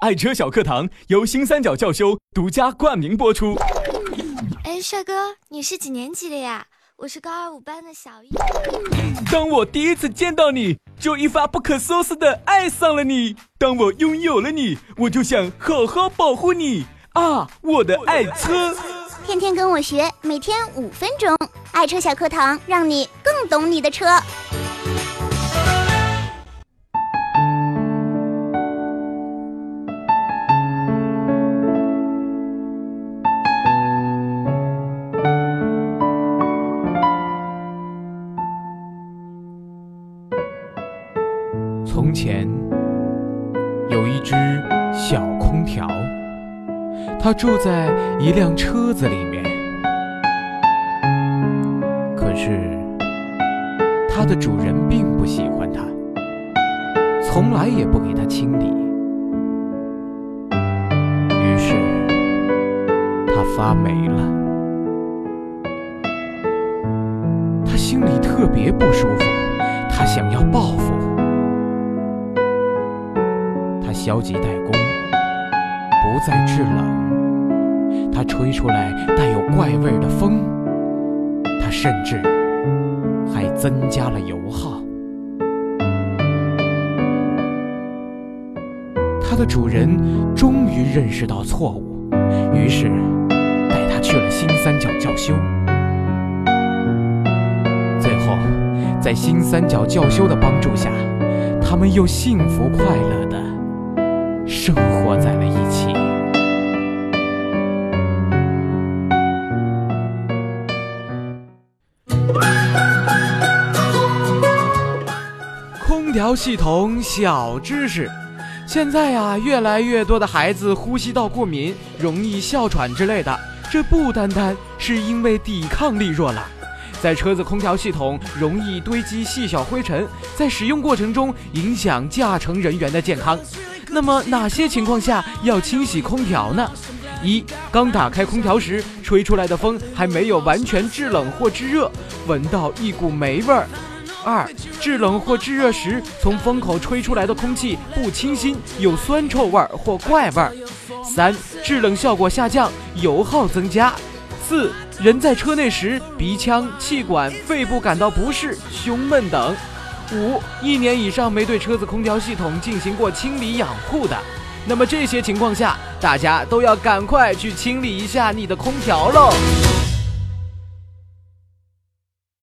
爱车小课堂由新三角教修独家冠名播出。哎，帅哥，你是几年级的呀？我是高二五班的小一。当我第一次见到你，就一发不可收拾的爱上了你。当我拥有了你，我就想好好保护你啊，我的爱车。天天跟我学，每天五分钟，爱车小课堂，让你更懂你的车。从前有一只小空调，它住在一辆车子里面。可是它的主人并不喜欢它，从来也不给它清理。于是它发霉了，他心里特别不舒服，他想要报复。消极怠工，不再制冷。它吹出来带有怪味的风。它甚至还增加了油耗。它的主人终于认识到错误，于是带它去了新三角教修。最后，在新三角教修的帮助下，他们又幸福快乐的。生活在了一起。空调系统小知识：现在呀，越来越多的孩子呼吸道过敏，容易哮喘之类的。这不单单是因为抵抗力弱了，在车子空调系统容易堆积细小灰尘，在使用过程中影响驾乘人员的健康。那么哪些情况下要清洗空调呢？一、刚打开空调时，吹出来的风还没有完全制冷或制热，闻到一股霉味儿；二、制冷或制热时，从风口吹出来的空气不清新，有酸臭味儿或怪味儿；三、制冷效果下降，油耗增加；四、人在车内时，鼻腔、气管、肺部感到不适、胸闷等。五一年以上没对车子空调系统进行过清理养护的，那么这些情况下，大家都要赶快去清理一下你的空调喽。